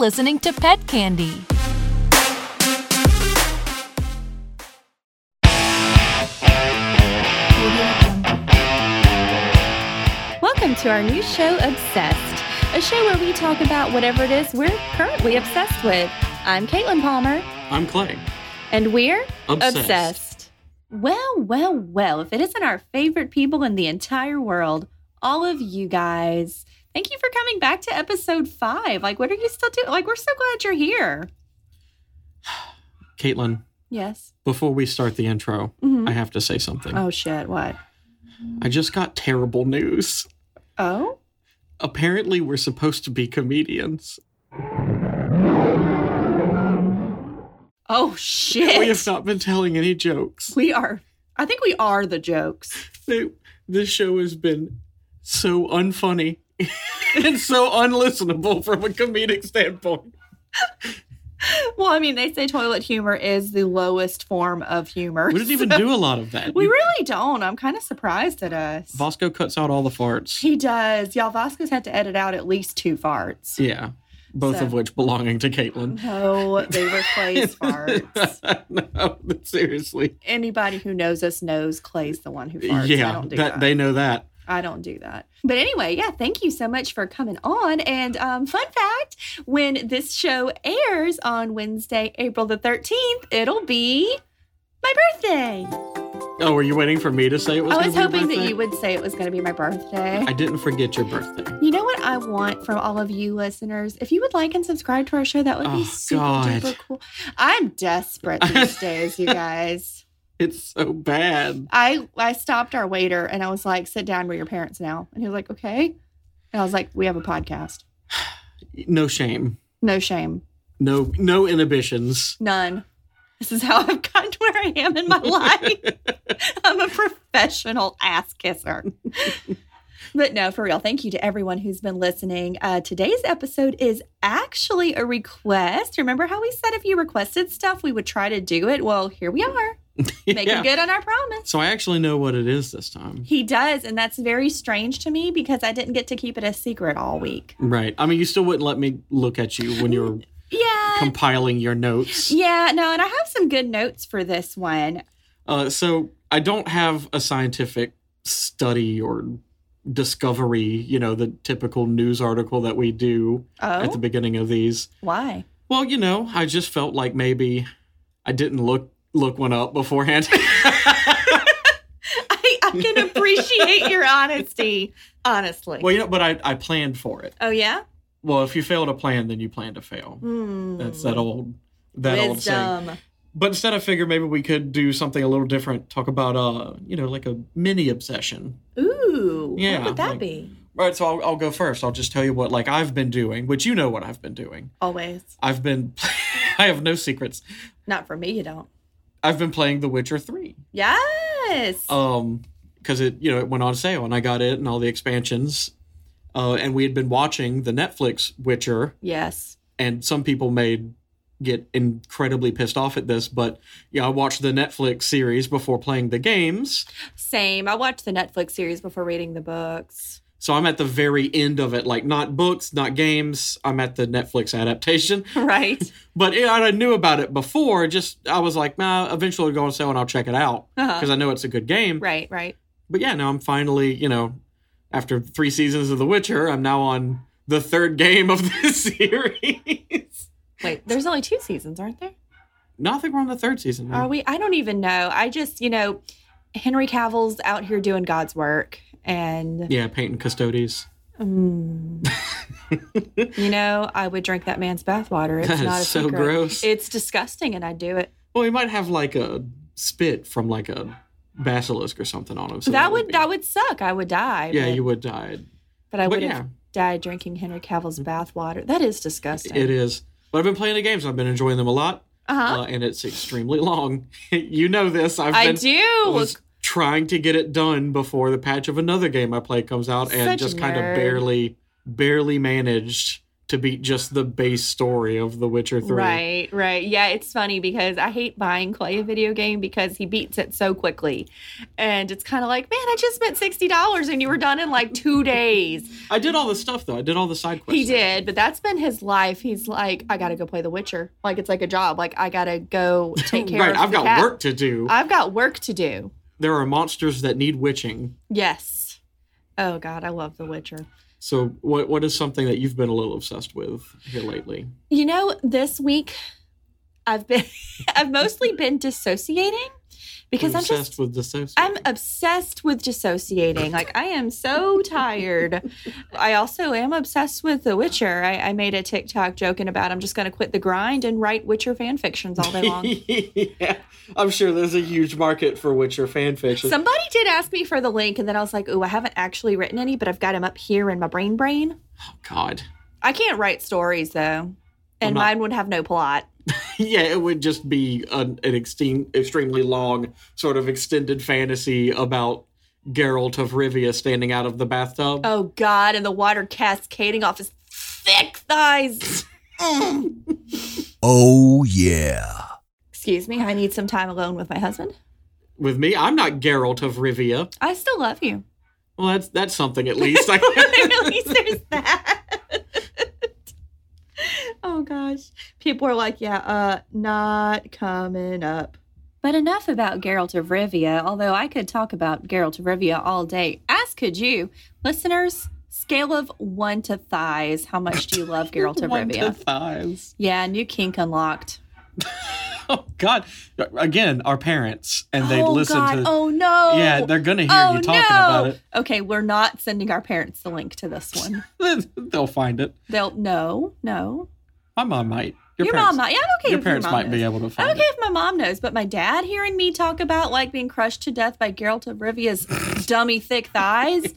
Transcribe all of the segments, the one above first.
listening to Pet Candy. Welcome to our new show, Obsessed, a show where we talk about whatever it is we're currently obsessed with. I'm Caitlin Palmer, I'm Clay. and we're Obsessed. Well, well, well, if it isn't our favorite people in the entire world, all of you guys, thank you for coming back to episode five. Like, what are you still doing? Like, we're so glad you're here. Caitlin, Yes. before we start the intro, Mhm. I have to say something. Oh, shit. What? I just got terrible news. Oh? Apparently, we're supposed to be comedians. Oh, shit. We have not been telling any jokes. We are. I think we are the jokes. This show has been so unfunny and so unlistenable from a comedic standpoint. Well, I mean, they say toilet humor is the lowest form of humor. We didn't even so- do a lot of that. We really don't. I'm kind of surprised at us. Vasco cuts out all the farts. He does. Y'all, Vasco's had to edit out at least two farts. Yeah, both So- of which belonging to Caitlin. No, they were Clay's farts. no, but seriously. Anybody who knows us knows Clay's the one who farts. I yeah, don't do that, that. they know that. I don't do that. But anyway, yeah, thank you so much for coming on. And um, fun fact when this show airs on Wednesday, April the 13th, it'll be my birthday. Oh, were you waiting for me to say it was? I was be hoping that you would say it was going to be my birthday. I didn't forget your birthday. You know what I want from all of you listeners? If you would like and subscribe to our show, that would be Oh, super God. duper cool. I'm desperate these days, you guys. It's so bad. I I stopped our waiter and I was like, "Sit down. We're your parents now." And he was like, "Okay." And I was like, "We have a podcast. No shame. No shame, No no inhibitions. none. This is how I've gotten to where I am in my life. I'm a professional ass kisser." But no, for real. Thank you to everyone who's been listening. Uh, today's episode is actually a request. Remember how we said if you requested stuff, we would try to do it? Well, here we are, making Yeah. good on our promise. So I actually know what it is this time. He does, and that's very strange to me because I didn't get to keep it a secret all week. Right. I mean, you still wouldn't let me look at you when you're Yeah. compiling your notes. yeah, no, and I have some good notes for this one. Uh, so I don't have a scientific study or discovery, you know, the typical news article that we do at the Oh, beginning of these. why? Well, you know, I just felt like maybe I didn't look look one up beforehand. I, I can appreciate your honesty, honestly. well, you know, but I, I planned for it. oh, yeah? Well, if you fail to plan, then you plan to fail. Hmm. That's that old that old saying. But instead, I figured maybe we could do something a little different. Talk about uh, you know, like a mini obsession. Ooh, Yeah, what would that like- be? Right. So I'll, I'll go first. I'll just tell you what like I've been doing, which you know what I've been doing. Always. I've been, I have no secrets. Not for me, you don't. I've been playing The Witcher Three. Yes. um because it you know it went on sale and i got it and all the expansions uh and we had been watching the netflix witcher yes. and some people may get incredibly pissed off at this but yeah i watched the netflix series before playing the games Same. I watched the Netflix series before reading the books. So i'm at the very end of it like not books not games i'm at the netflix adaptation Right. but yeah, i knew about it before just i was like nah eventually it'll go on sale and i'll check it out Uh-huh. because i know it's a good game Right, right. but yeah, now I'm finally, you know, after three seasons of The Witcher, I'm now on the third game of the series. Wait, there's only two seasons, aren't there? no, I think we're on the third season now. Are we? I don't even know. I just, you know, Henry Cavill's out here doing God's work. And, Yeah, painting Custodes. mm, you know, I would drink that man's bathwater. It's That is not a so secret. gross. It's disgusting, and I'd do it. Well, he might have like a spit from like a basilisk or something on him. So that would be- that would suck. I would die. yeah, but, you would die. But I would yeah. died drinking Henry Cavill's bathwater. That is disgusting. It is. But I've been playing the games. I've been enjoying them a lot, Uh-huh. uh, and it's extremely long. you know this. I've I been do. was trying to get it done before the patch of another game I play comes out, and Such just kind of barely, barely managed to beat just the base story of The Witcher 3. Right, right. Yeah, it's funny because I hate buying Clay a video game because he beats it so quickly. And it's kind of like, man, I just spent $60 and you were done in like two days. I did all the stuff though. I did all the side quests. He did, but that's been his life. He's like, I got to go play The Witcher. Like, it's like a job. Like, I got to go take care right, of Right, I've got cat. work to do. I've got work to do. There are monsters that need witching. Yes. Oh, God, I love The Witcher. So what what is something that you've been a little obsessed with here lately? You know, this week I've been I've mostly been dissociating because You're I'm obsessed just with dissociating. I'm obsessed with dissociating. Like I am so tired. I also am obsessed with The Witcher. I, I made a TikTok joking about I'm just going to quit the grind and write Witcher fan fictions all day long. yeah, I'm sure there's a huge market for Witcher fan fiction. Somebody did ask me for the link, and then I was like, "Ooh, I haven't actually written any, but I've got them up here in my brain. Brain. oh, God, I can't write stories though, and not- mine would have no plot. yeah, it would just be an, an extreme, extremely long, sort of extended fantasy about Geralt of Rivia standing out of the bathtub. Oh God, and the water cascading off his thick thighs. Oh, yeah. Excuse me, I need some time alone with my husband. With me, I'm not Geralt of Rivia. I still love you. Well, that's that's something at least. At least there's that. Oh gosh. People are like, yeah, uh, not coming up. But enough about Geralt of Rivia, although I could talk about Geralt of Rivia all day, as could you. Listeners, scale of one to thighs, how much do you love Geralt of One to Rivia? thighs. Yeah, new kink unlocked. Oh God! Again, our parents, and they oh listen God. to. Oh no. Yeah, they're gonna hear oh you talking no. about it. Okay, we're not sending our parents the link to this one. They'll find it. They'll no, no. My mom might. Your, Your, mom might. Yeah, I'm okay. your if parents your mom might be able to I'm find okay if my mom knows, but my dad hearing me talk about like being crushed to death by Geralt of Rivia's dummy thick thighs,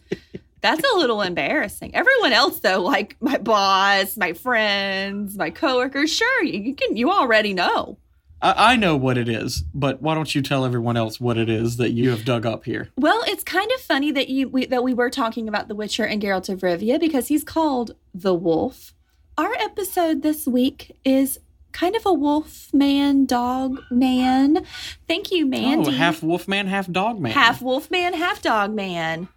that's a little embarrassing. Everyone else though, like my boss, my friends, my coworkers, sure, you, you can you already know. I, I know what it is, but why don't you tell everyone else what it is that you have dug up here? Well, it's kind of funny that you we, that we were talking about The Witcher and Geralt of Rivia because he's called the Wolf. Our episode this week is kind of a wolf man, dog man. Thank you, Mandy. Oh, half wolf man, half dog man. half wolf man, half dog man.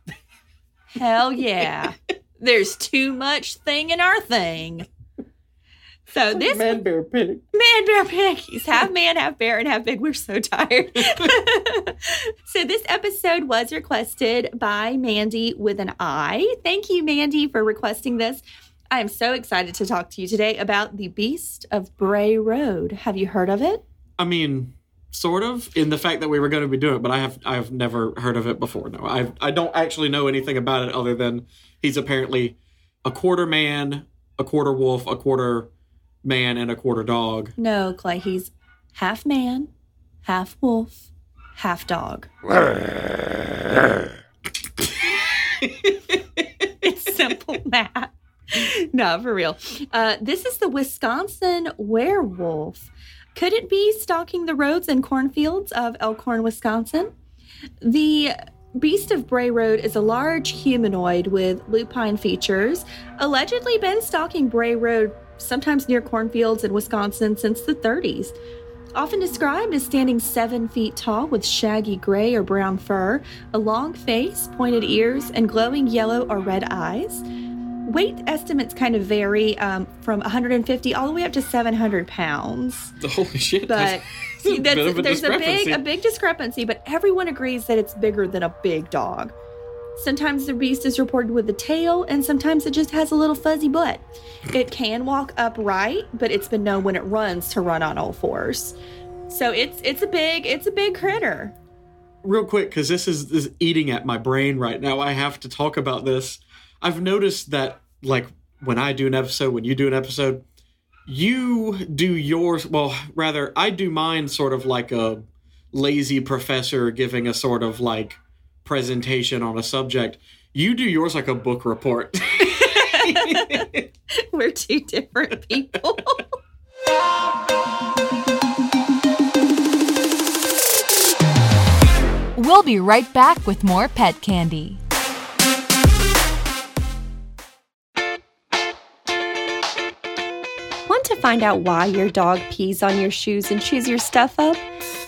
Hell yeah. There's too much thing in our thing. So this man, bear, pig. Man, bear, pig. He's half man, half bear, and half pig. We're so tired. so, this episode was requested by Mandy with an I. Thank you, Mandy, for requesting this. I am so excited to talk to you today about the Beast of Bray Road. Have you heard of it? I mean, sort of in the fact that we were going to be doing it, but I have I've never heard of it before. No, I I don't actually know anything about it other than he's apparently a quarter man, a quarter wolf, a quarter man, and a quarter dog. No, Clay. He's half man, half wolf, half dog. it's simple math. No, for real. Uh, this is the Wisconsin werewolf. Could it be stalking the roads and cornfields of Elkhorn, Wisconsin? The Beast of Bray Road is a large humanoid with lupine features, allegedly been stalking Bray Road, sometimes near cornfields in Wisconsin, since the 30s. Often described as standing seven feet tall with shaggy gray or brown fur, a long face, pointed ears, and glowing yellow or red eyes. Weight estimates kind of vary um, from 150 all the way up to 700 pounds. Holy shit! But that's a that's- of a there's a big discrepancy. a big discrepancy, but everyone agrees that it's bigger than a big dog. Sometimes the beast is reported with a tail, and sometimes it just has a little fuzzy butt. It can walk upright, but it's been known when it runs to run on all fours. So it's it's a big it's a big critter. real quick because this is, this is eating at my brain right now i have to talk about this i've noticed that like when i do an episode when you do an episode you do yours well rather i do mine sort of like a lazy professor giving a sort of like presentation on a subject you do yours like a book report We're two different people. We'll be right back with more pet candy. Find out why your dog pees on your shoes and chews your stuff up?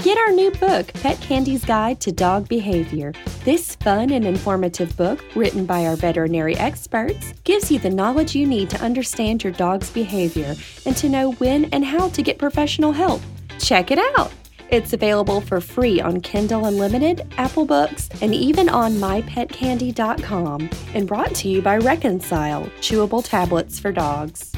Get our new book, Pet Candy's Guide to Dog Behavior. This fun and informative book, written by our veterinary experts, gives you the knowledge you need to understand your dog's behavior and to know when and how to get professional help. Check it out! It's available for free on Kindle Unlimited, Apple Books, and even on mypetcandy.com, and brought to you by Reconcile, chewable tablets for dogs.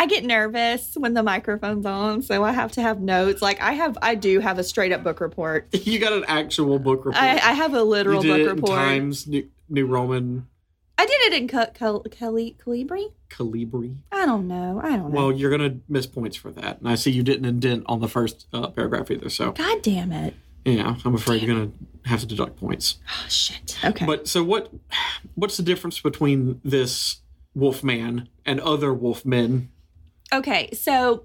I get nervous when the microphone's on, so I have to have notes. Like I have, I do have a straight up book report. You got an actual book report. I, I have a literal book report. Times New, New Roman I did it in Cal- Cal- Cali- Calibri. Calibri. I don't know. I don't know. Well, you're gonna miss points for that, and I see you didn't indent on the first uh, paragraph either. So God damn it! yeah, I'm afraid you're gonna have to deduct points. Oh shit. Okay. But so what? What's the difference between this wolf man and other wolf men? Okay, so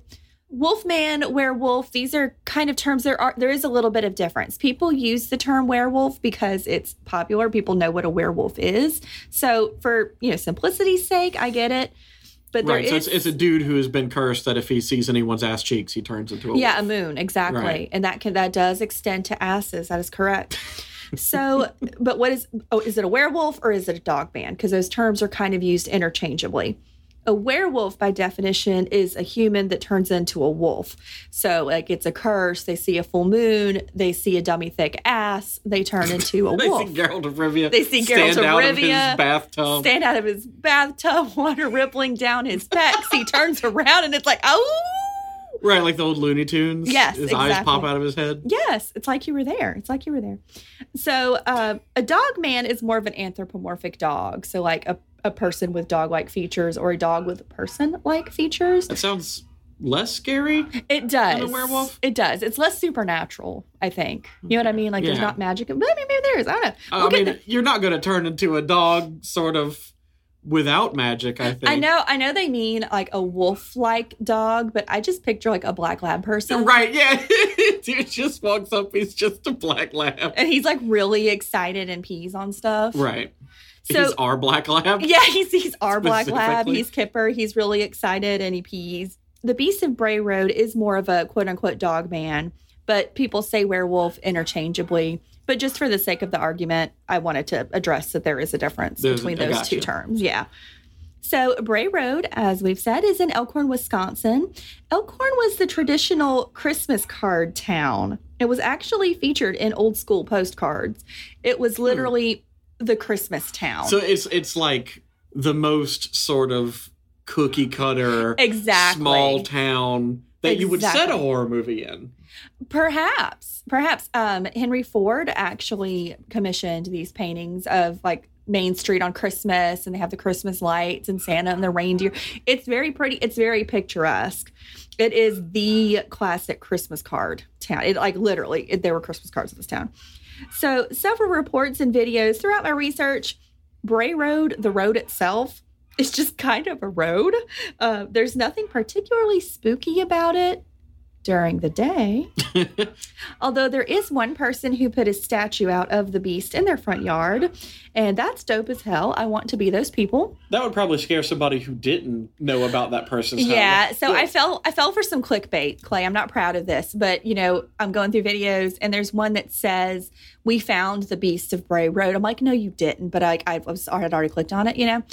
wolfman, werewolf, these are kind of terms there are there is a little bit of difference. People use the term werewolf because it's popular. People know what a werewolf is. So for, you know, simplicity's sake, I get it. But there right. is So it's, it's a dude who has been cursed that if he sees anyone's ass cheeks, he turns into a Yeah, a moon, exactly. Right. And that can that does extend to asses. That is correct. So, but what is oh, is it a werewolf or is it a dog man? Because those terms are kind of used interchangeably. A werewolf, by definition, is a human that turns into a wolf. So, like, it's a curse. They see a full moon. They see a dummy thick ass. They turn into a They wolf. see Geralt of Rivia. They see Geralt stand of out of Rivia, his bathtub. Stand out of his bathtub, water rippling down his pecs. he turns around and it's like, oh, right, like the old Looney Tunes. Yes, his eyes pop out of his head. Yes, it's like you were there. It's like you were there. So, uh, a dog man is more of an anthropomorphic dog. So, like a, a person with dog like features or a dog with person like features. That sounds less scary. It does. a werewolf? It does. It's less supernatural, I think. You know what I mean? Like, there's not magic. I mean, maybe there is. I don't know. I We'll get mean, you're not going to turn into a dog sort of without magic. I think. I know, I know they mean like a wolf-like dog, but I just picture like a black lab person, Right? Yeah. Dude just walks up. He's just a black lab. And he's like really excited and pees on stuff. Right. So he's our black lab. yeah, he's he's our black lab. He's Kipper. He's really excited and he pees. The Beast of Bray Road is more of a quote unquote dog man, but people say werewolf interchangeably. But just for the sake of the argument, I wanted to address that there is a difference There's- between those two terms. Yeah. So, Bray Road, as we've said, is in Elkhorn, Wisconsin. Elkhorn was the traditional Christmas card town. It was actually featured in old school postcards. It was literally the Christmas town. Hmm. So it's it's like the most sort of cookie cutter, Exactly. small town that you would set a horror movie in. Perhaps, perhaps um, Henry Ford actually commissioned these paintings of like Main Street on Christmas, and they have the Christmas lights and Santa and the reindeer. It's very pretty. It's very picturesque. It is the classic Christmas card town. It like literally, it, there were Christmas cards in this town. So several reports and videos throughout my research. Bray Road, the road itself, is just kind of a road. Uh, there's nothing particularly spooky about it during the day. Although there is one person who put a statue out of the beast in their front yard, and that's dope as hell. I want to be those people. That would probably scare somebody who didn't know about that person's home. Yeah, so I fell I fell for some clickbait, Clay. I'm not proud of this, but you know, I'm going through videos and there's one that says we found the beast of Bray Road. I'm like, no, you didn't, but I I was I had already clicked on it, you know.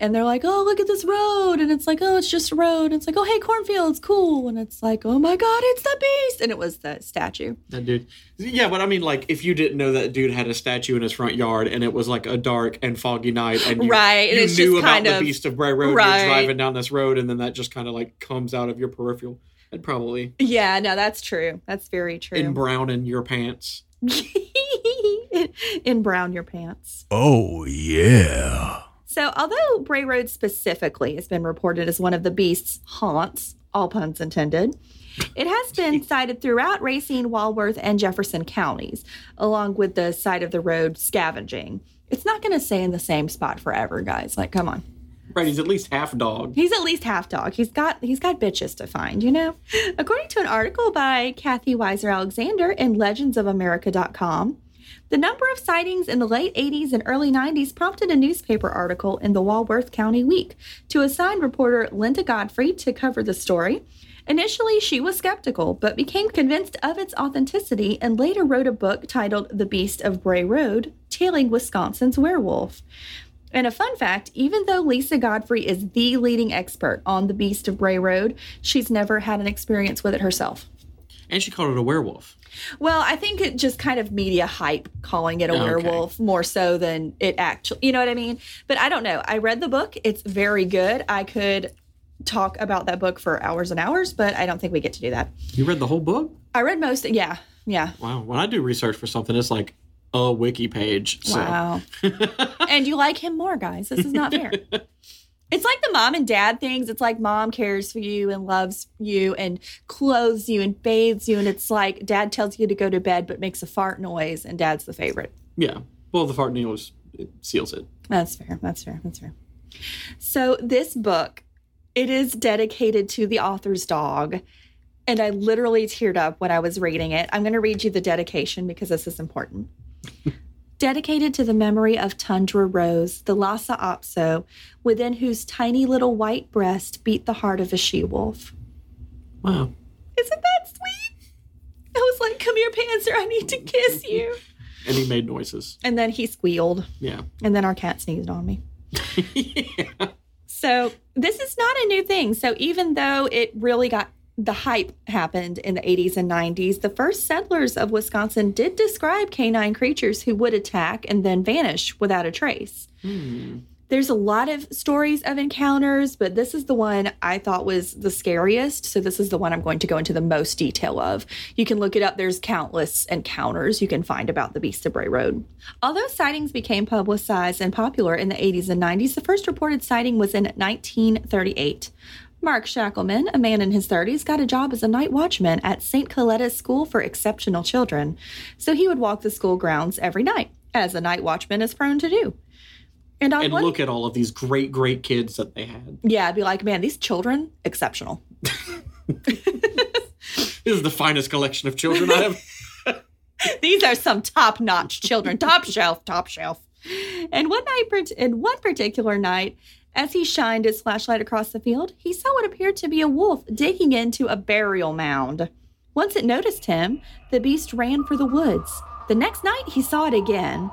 And they're like, oh, look at this road. And it's like, oh, it's just a road. And it's like, oh, hey, cornfields, cool. And it's like, oh my God, it's the beast. And it was the statue. That dude. Yeah, but I mean, like, if you didn't know that dude had a statue in his front yard and it was like a dark and foggy night, and you, Right, and you it's knew just about kind the of- Beast of Bray Road, Right. you're driving down this road, and then that just kind of like comes out of your peripheral. That'd probably Yeah, no, that's true. That's very true. in brown in your pants. in brown your pants. Oh, yeah. So, although Bray Road specifically has been reported as one of the beast's haunts, all puns intended, it has been sighted throughout Racine, Walworth, and Jefferson counties, along with the side of the road scavenging. It's not going to stay in the same spot forever, guys. Like, come on. Right, he's at least half dog. He's at least half dog. He's got he's got bitches to find, you know. According to an article by Kathy Weiser Alexander in legendsofamerica.com, The number of sightings in the late 80s and early 90s prompted a newspaper article in the Walworth County Week to assign reporter Linda Godfrey to cover the story. Initially, she was skeptical, but became convinced of its authenticity and later wrote a book titled The Beast of Bray Road, tailing Wisconsin's werewolf. And a fun fact even though Lisa Godfrey is the leading expert on the Beast of Bray Road, she's never had an experience with it herself. And she called it a werewolf. Well, I think it just kind of media hype calling it a Okay. werewolf more so than it actually, you know what I mean? But I don't know. I read the book, it's very good. I could talk about that book for hours and hours, but I don't think we get to do that. You read the whole book? I read most, yeah, yeah. Wow. When I do research for something, it's like a wiki page. So. Wow. and you like him more, guys. This is not fair. It's like the mom and dad things. It's like mom cares for you and loves you and clothes you and bathes you. And it's like dad tells you to go to bed but makes a fart noise and dad's the favorite. Yeah. Well, the fart noise it seals it. That's fair. That's fair. That's fair. So this book, it is dedicated to the author's dog. And I literally teared up when I was reading it. I'm going to read you the dedication because this is important. Dedicated to the memory of Tundra Rose, the Lhasa Apso, within whose tiny little white breast beat the heart of a she wolf. Wow. Isn't that sweet? I was like, come here, Panzer, I need to kiss you. And he made noises. And then he squealed. Yeah. And then our cat sneezed on me. yeah. So this is not a new thing. So even though it really got the hype happened in the 80s and 90s, the first settlers of Wisconsin did describe canine creatures who would attack and then vanish without a trace. Hmm. There's a lot of stories of encounters, but this is the one I thought was the scariest. So, this is the one I'm going to go into the most detail of. You can look it up. There's countless encounters you can find about the Beast of Bray Road. Although sightings became publicized and popular in the 80s and 90s, the first reported sighting was in 1938. Mark Schackelman, a man in his 30s, got a job as a night watchman at St. Coletta's School for Exceptional Children. So he would walk the school grounds every night, as a night watchman is prone to do. And on And one look at all of these great, great kids that they had. yeah, I'd be like, man, these children, exceptional. This is the finest collection of children I have. these are some top-notch children, top shelf, top shelf. And one night, and one particular night, as he shined his flashlight across the field, he saw what appeared to be a wolf digging into a burial mound. Once it noticed him, the beast ran for the woods. The next night, he saw it again,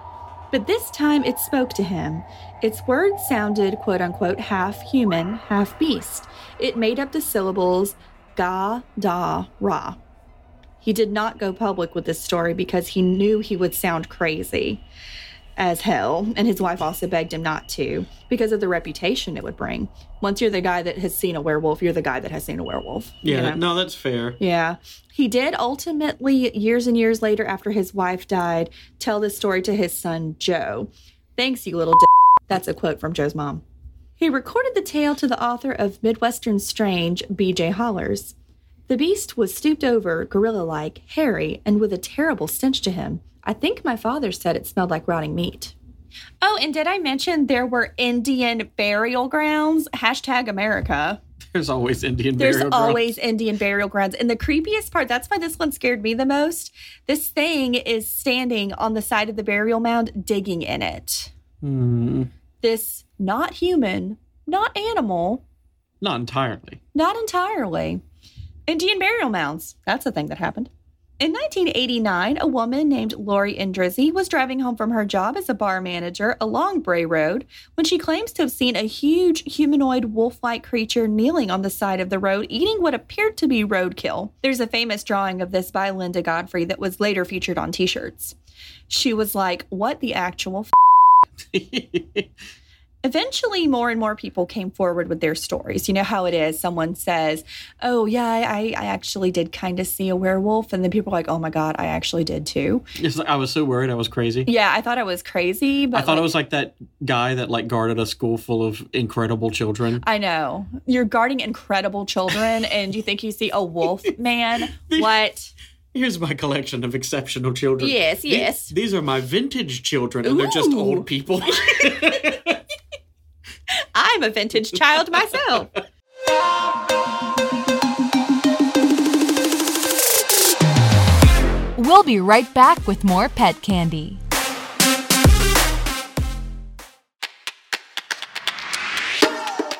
but this time it spoke to him. Its words sounded, quote unquote, half human, half beast. It made up the syllables ga, da, ra. He did not go public with this story because he knew he would sound crazy as hell. And his wife also begged him not to because of the reputation it would bring. Once you're the guy that has seen a werewolf, you're the guy that has seen a werewolf. you Yeah. know? No, that's fair. Yeah. He did ultimately, years and years later, after his wife died, tell this story to his son, Joe. Thanks, you little d. That's a quote from Joe's mom. He recorded the tale to the author of Midwestern Strange, B.J. Hollars. The beast was stooped over, gorilla like, hairy, and with a terrible stench to him. I think my father said it smelled like rotting meat. Oh, and did I mention there were Indian burial grounds? Hashtag America. There's always Indian There's burial ground. always Indian burial grounds. And the creepiest part, that's why this one scared me the most. This thing is standing on the side of the burial mound, digging in it. Hmm. This not human, not animal, Not entirely. not entirely. Indian burial mounds. That's a thing that happened. In 1989, a woman named Lori Endrizzi was driving home from her job as a bar manager along Bray Road when she claims to have seen a huge humanoid wolf like creature kneeling on the side of the road eating what appeared to be roadkill. There's a famous drawing of this by Linda Godfrey that was later featured on t shirts. She was like, What the actual f-? Eventually, more and more people came forward with their stories. You know how it is. Someone says, Oh, yeah, I, I actually did kind of see a werewolf. And then people are like, Oh my God, I actually did too. It's like, I was so worried I was crazy. Yeah, I thought I was crazy, but I thought like, it was like that guy that like guarded a school full of incredible children. I know. You're guarding incredible children and you think you see a wolf man. what? Here's my collection of exceptional children. Yes, yes. these are my vintage children, and they're just old people. I'm a vintage child myself. We'll be right back with more pet candy.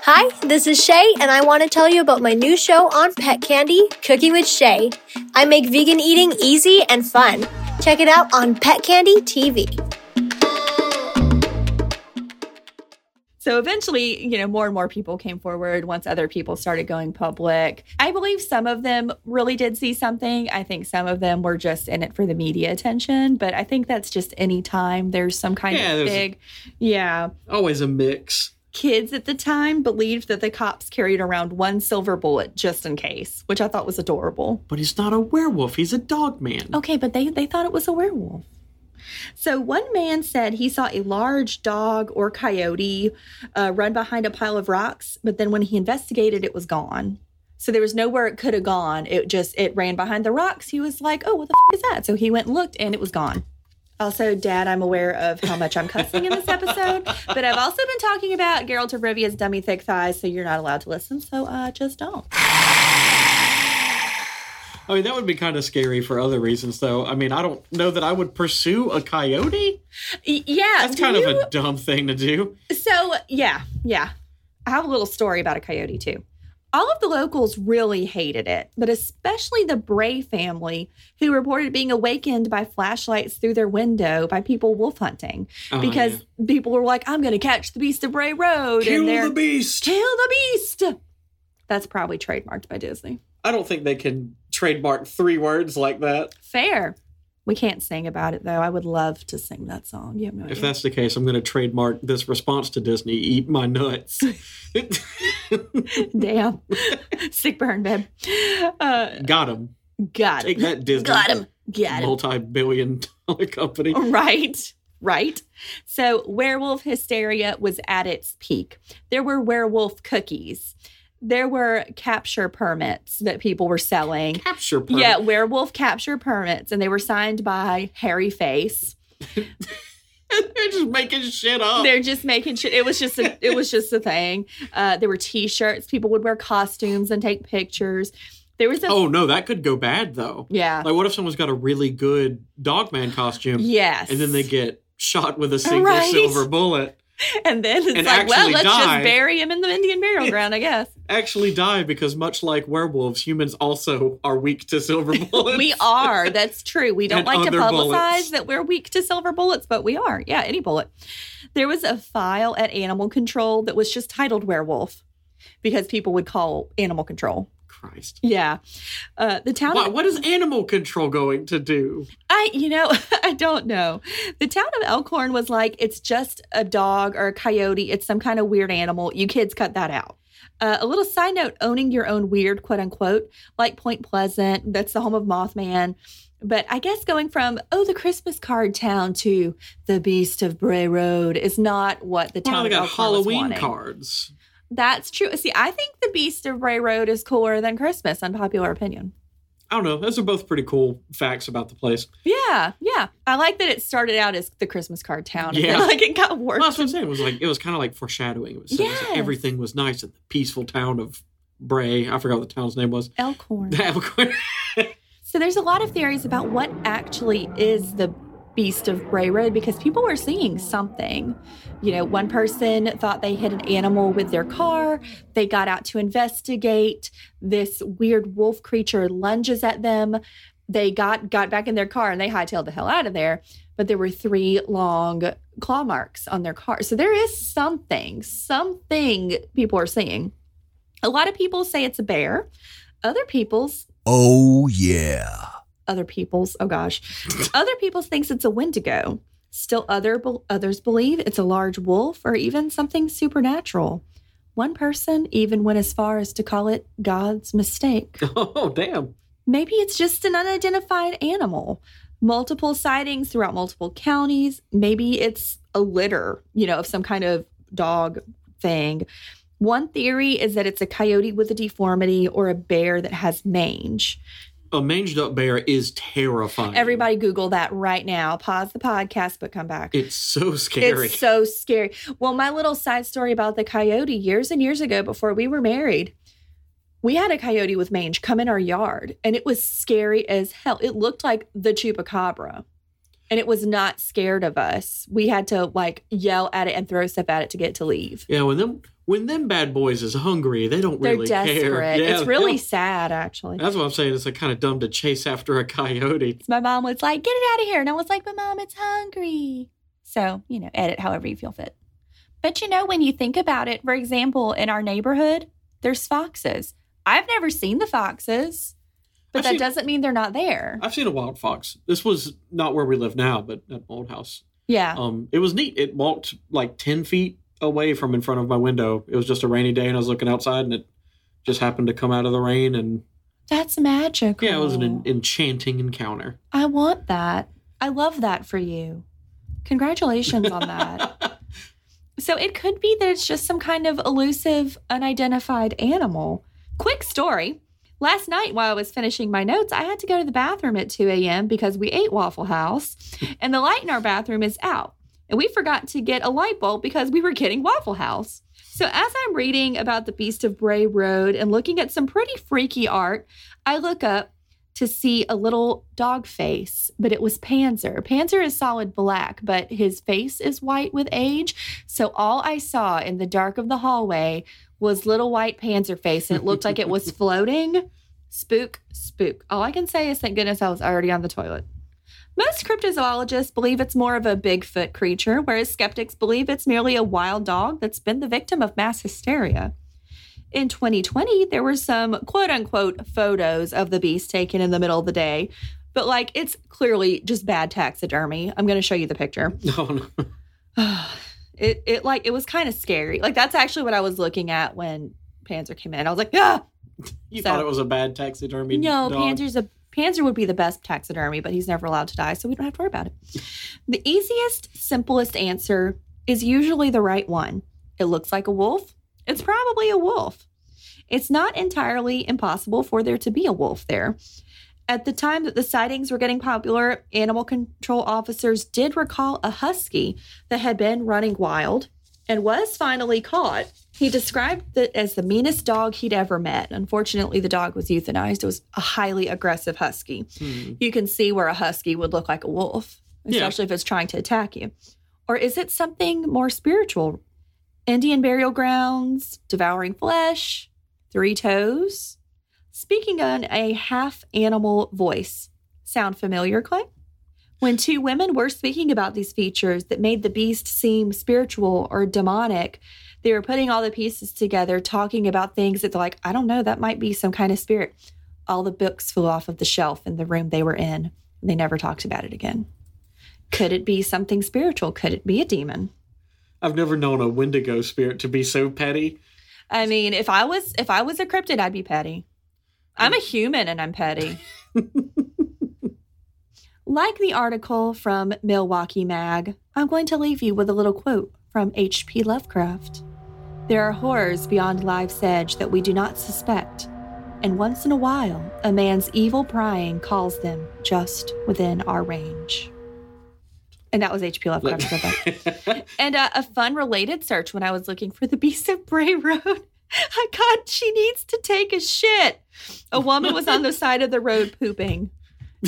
Hi, this is Shay, and I want to tell you about my new show on Pet Candy, Cooking with Shay. I make vegan eating easy and fun. Check it out on Pet Candy TV. So eventually, you know, more and more people came forward once other people started going public. I believe some of them really did see something. I think some of them were just in it for the media attention, but I think that's just any time there's some kind Yeah, of big, yeah. Always a mix. Kids at the time believed that the cops carried around one silver bullet just in case, which I thought was adorable. But he's not a werewolf. He's a dog man. Okay, but they, they thought it was a werewolf. So, one man said he saw a large dog or coyote uh, run behind a pile of rocks, but then when he investigated, it was gone. So there was nowhere it could have gone. It just it ran behind the rocks. He was like, "Oh, what the f- is that?" So he went and looked, and it was gone. Also, Dad, I'm aware of how much I'm cussing in this episode, but I've also been talking about Geralt of Rivia's dummy thick thighs, so you're not allowed to listen. So uh, just don't. I mean, that would be kind of scary for other reasons, though. I mean, I don't know that I would pursue a coyote. Yeah, That's kind you- of a dumb thing to do. So, yeah, yeah. I have a little story about a coyote too. All of the locals really hated it, but especially the Bray family, who reported being awakened by flashlights through their window by people wolf hunting Oh, because people were like, I'm going to catch the beast of Bray Road. Kill and the beast. Kill the beast. That's probably trademarked by Disney. I don't think they can trademark three words like that. Fair. We can't sing about it though. I would love to sing that song. You have no idea. If that's the case, I'm going to trademark this response to Disney eat my nuts. Damn. Sick burn, babe. Uh, Got him. got Take him. that, Disney. Got him. Got him. Multi billion dollar company. Right. Right. So werewolf hysteria was at its peak. There were werewolf cookies. There were capture permits that people were selling. Capture permit. Yeah, werewolf capture permits, and they were signed by Harry Face. They're just making shit up. They're just making shit. It was just a, it was just a thing. Uh, there were T-shirts. People would wear costumes and take pictures. There was a oh, no, that could go bad, though. yeah Like, what if someone's got a really good dogman costume yes, and then they get shot with a single Right. silver bullet, and then it's and like well let's die. just bury him in the Indian burial ground, I guess. actually die because, much like werewolves, humans also are weak to silver bullets. We are. That's true. We don't like to publicize bullets. that we're weak to silver bullets, but we are. Yeah, any bullet. There was a file at Animal Control that was just titled Werewolf because people would call Animal Control. Christ. Yeah. Uh, the town What, of what is animal control going to do? I, you know, I don't know. The town of Elkhorn was like, it's just a dog or a coyote. It's some kind of weird animal. You kids cut that out. Uh, a little side note owning your own weird, quote unquote, like Point Pleasant, that's the home of Mothman. But I guess going from, oh, the Christmas card town to the Beast of Bray Road is not what the town Well, they got Elkhorn was Halloween cards. That's true. See, I think the Beast of Bray Road is cooler than Christmas, unpopular opinion. I don't know. Those are both pretty cool facts about the place. Yeah, yeah. I like that it started out as the Christmas card town. And Yeah. then, like it got worse. Well, that's what I'm saying. It was like it was kind of like foreshadowing. It was, it was like everything was nice at the peaceful town of Bray. I forgot what the town's name was. Elkhorn. Elkhorn. So there's a lot of theories about what actually is the Beast of Bray Road because people were seeing something. You know, one person thought they hit an animal with their car. They got out to investigate. This weird wolf creature lunges at them. They got got back in their car and they hightailed the hell out of there. But there were three long claw marks on their car. So there is something, something people are seeing. A lot of people say it's a bear. Other people's Oh, yeah. Other people's oh gosh other people's thinks it's a wendigo. Still other others believe it's a large wolf or even something supernatural. One person even went as far as to call it god's mistake. Oh damn. maybe it's just an unidentified animal. Multiple sightings throughout multiple counties. Maybe it's a litter you know of some kind of dog thing. One theory is that it's a coyote with a deformity or a bear that has mange A manged up bear is terrifying. Everybody Google that right now. Pause the podcast, but come back. It's so scary. It's so scary. Well, my little side story about the coyote years and years ago before we were married, we had a coyote with mange come in our yard and it was scary as hell. It looked like the chupacabra and it was not scared of us. We had to like yell at it and throw stuff at it to get it to leave. Yeah, when them when them bad boys is hungry, they don't They're really desperate. care. Yeah, it's really sad, actually. That's what I'm saying. It's like kind of dumb to chase after a coyote. My mom was like, get it out of here. And I was like, but mom, it's hungry. So, you know, edit however you feel fit. But you know, when you think about it, for example, in our neighborhood, there's foxes. I've never seen the foxes, but I've that seen- doesn't mean they're not there. I've seen a wild fox. This was not where we live now, but at my old house. yeah. Um, it was neat. It walked like ten feet away from in front of my window. It was just a rainy day, and I was looking outside, and it just happened to come out of the rain. And That's magical. yeah, it was an en- enchanting encounter. I want that. I love that for you. Congratulations on that. So it could be that it's just some kind of elusive, unidentified animal. Quick story. Last night, while I was finishing my notes, I had to go to the bathroom at 2 a.m. because we ate Waffle House and the light in our bathroom is out. And we forgot to get a light bulb because we were getting Waffle House. So, as I'm reading about the Beast of Bray Road and looking at some pretty freaky art, I look up to see a little dog face, but it was Panzer. Panzer is solid black, but his face is white with age. So all I saw in the dark of the hallway was little white Panzer face, and it looked like it was floating. Spook, spook. All I can say is thank goodness I was already on the toilet. Most cryptozoologists believe it's more of a Bigfoot creature, whereas skeptics believe it's merely a wild dog that's been the victim of mass hysteria. In 2020, there were some quote unquote photos of the beast taken in the middle of the day, but like it's clearly just bad taxidermy. I'm going to show you the picture. No, no. it it like it was kind of scary. Like that's actually what I was looking at when Panzer came in. I was like, ah, You So- thought it was a bad taxidermy? no, dog? Panzer's a Panzer would be the best taxidermy, but he's never allowed to die, so we don't have to worry about it. The easiest, simplest answer is usually the right one. It looks like a wolf. It's probably a wolf. It's not entirely impossible for there to be a wolf there. At the time that the sightings were getting popular, animal control officers did recall a husky that had been running wild and was finally caught. He described it as the meanest dog he'd ever met. Unfortunately, the dog was euthanized. It was a highly aggressive husky. Hmm. You can see where a husky would look like a wolf, Yeah. especially if it's trying to attack you. Or is it something more spiritual? Indian burial grounds, devouring flesh, three toes? Speaking in a half animal voice. Sound familiar, Clay? When two women were speaking about these features that made the beast seem spiritual or demonic, they were putting all the pieces together, talking about things that they're like, I don't know, that might be some kind of spirit. All the books flew off of the shelf in the room they were in. And they never talked about it again. Could it be something spiritual? Could it be a demon? I've never known a Wendigo spirit to be so petty. I mean, if I was if I was a cryptid, I'd be petty. I'm a human and I'm petty. like the article from Milwaukee Mag, I'm going to leave you with a little quote from H.P. Lovecraft. There are horrors beyond life's edge that we do not suspect, and once in a while, a man's evil prying calls them just within our range. And that was H.P. Lovecraft. And uh, a fun related search when I was looking for the Beast of Bray Road, I got she needs to take a shit. A woman was on the side of the road pooping,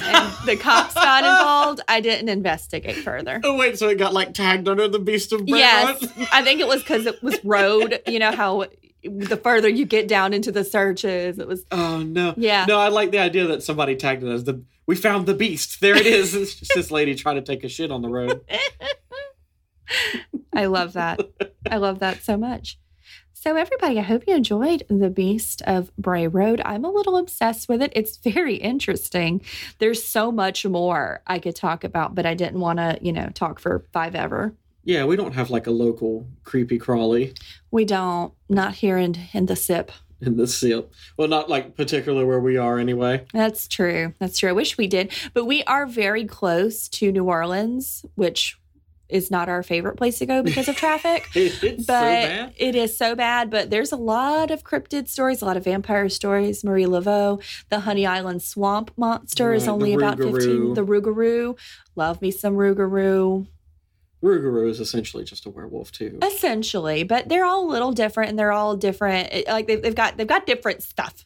and the cops got involved. I didn't investigate further. oh wait, so it got like tagged under the Beast of Bray Yes, I think it was because it was road. You know how the further you get down into the searches, it was. Oh no. Yeah. No, I like the idea that somebody tagged it as the we found the beast. There it is. It's just this lady trying to take a shit on the road. I love that. I love that so much. So, everybody, I hope you enjoyed The Beast of Bray Road. I'm a little obsessed with it. It's very interesting. There's so much more I could talk about, but I didn't want to, you know, talk for five ever. Yeah, we don't have like a local creepy crawly We don't, not here in, in the SIP. in the SIP. Well, not like particular where we are anyway. That's true. That's true. I wish we did, but we are very close to New Orleans, which is not our favorite place to go because of traffic. It's but so bad. it is so bad. But there's a lot of cryptid stories, a lot of vampire stories. Marie Laveau, the Honey Island swamp monster is Right, the only about 15. The Rougarou. Love me some Rougarou. Rougarou is essentially just a werewolf too. essentially, but they're all a little different and they're all different. Eh, like they've, they've got they've got different stuff.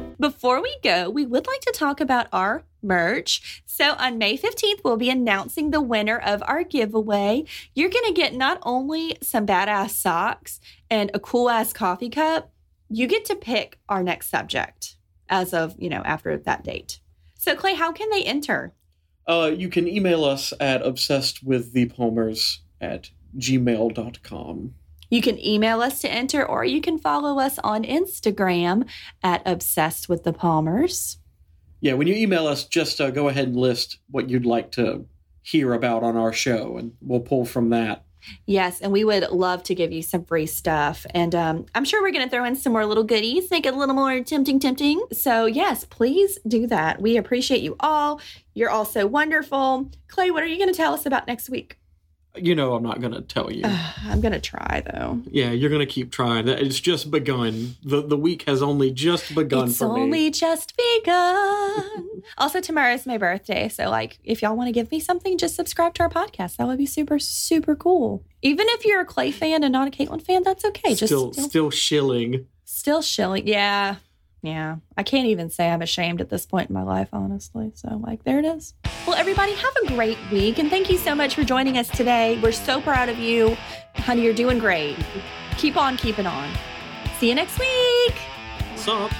Before we go, we would like to talk about our merch. So on May 15th, we'll be announcing the winner of our giveaway. You're going to get not only some badass socks and a cool ass coffee cup, you get to pick our next subject as of, you know, after that date. So Clay, how can they enter? Uh, you can email us at obsessedwiththepalmers at gmail.com. You can email us to enter, or you can follow us on Instagram at Obsessed with the Palmers. Yeah, when you email us, just uh, go ahead and list what you'd like to hear about on our show, and we'll pull from that. Yes, and we would love to give you some free stuff. And um, I'm sure we're going to throw in some more little goodies, make it a little more tempting, tempting. So, yes, please do that. We appreciate you all. You're all so wonderful. Clay, what are you going to tell us about next week? You know, I'm not going to tell you. I'm going to try, though. yeah, you're going to keep trying. It's just begun. The the week has only just begun it's only me. just begun. also, tomorrow is my birthday. So, like, if y'all want to give me something, just subscribe to our podcast. That would be super, super cool. Even if you're a Clay fan and not a Caitlin fan, that's okay. still, just still shilling. Still shilling. Yeah. Yeah. I can't even say I'm ashamed at this point in my life, honestly. So, like, there it is. Well, everybody, have a great week. And thank you so much for joining us today. We're so proud of you. Honey, you're doing great. Keep on keeping on. See you next week. Sup?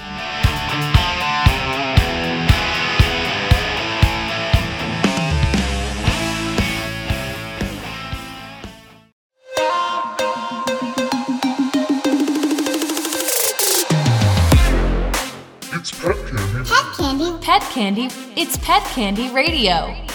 Pet Candy. It's Pet Candy Radio.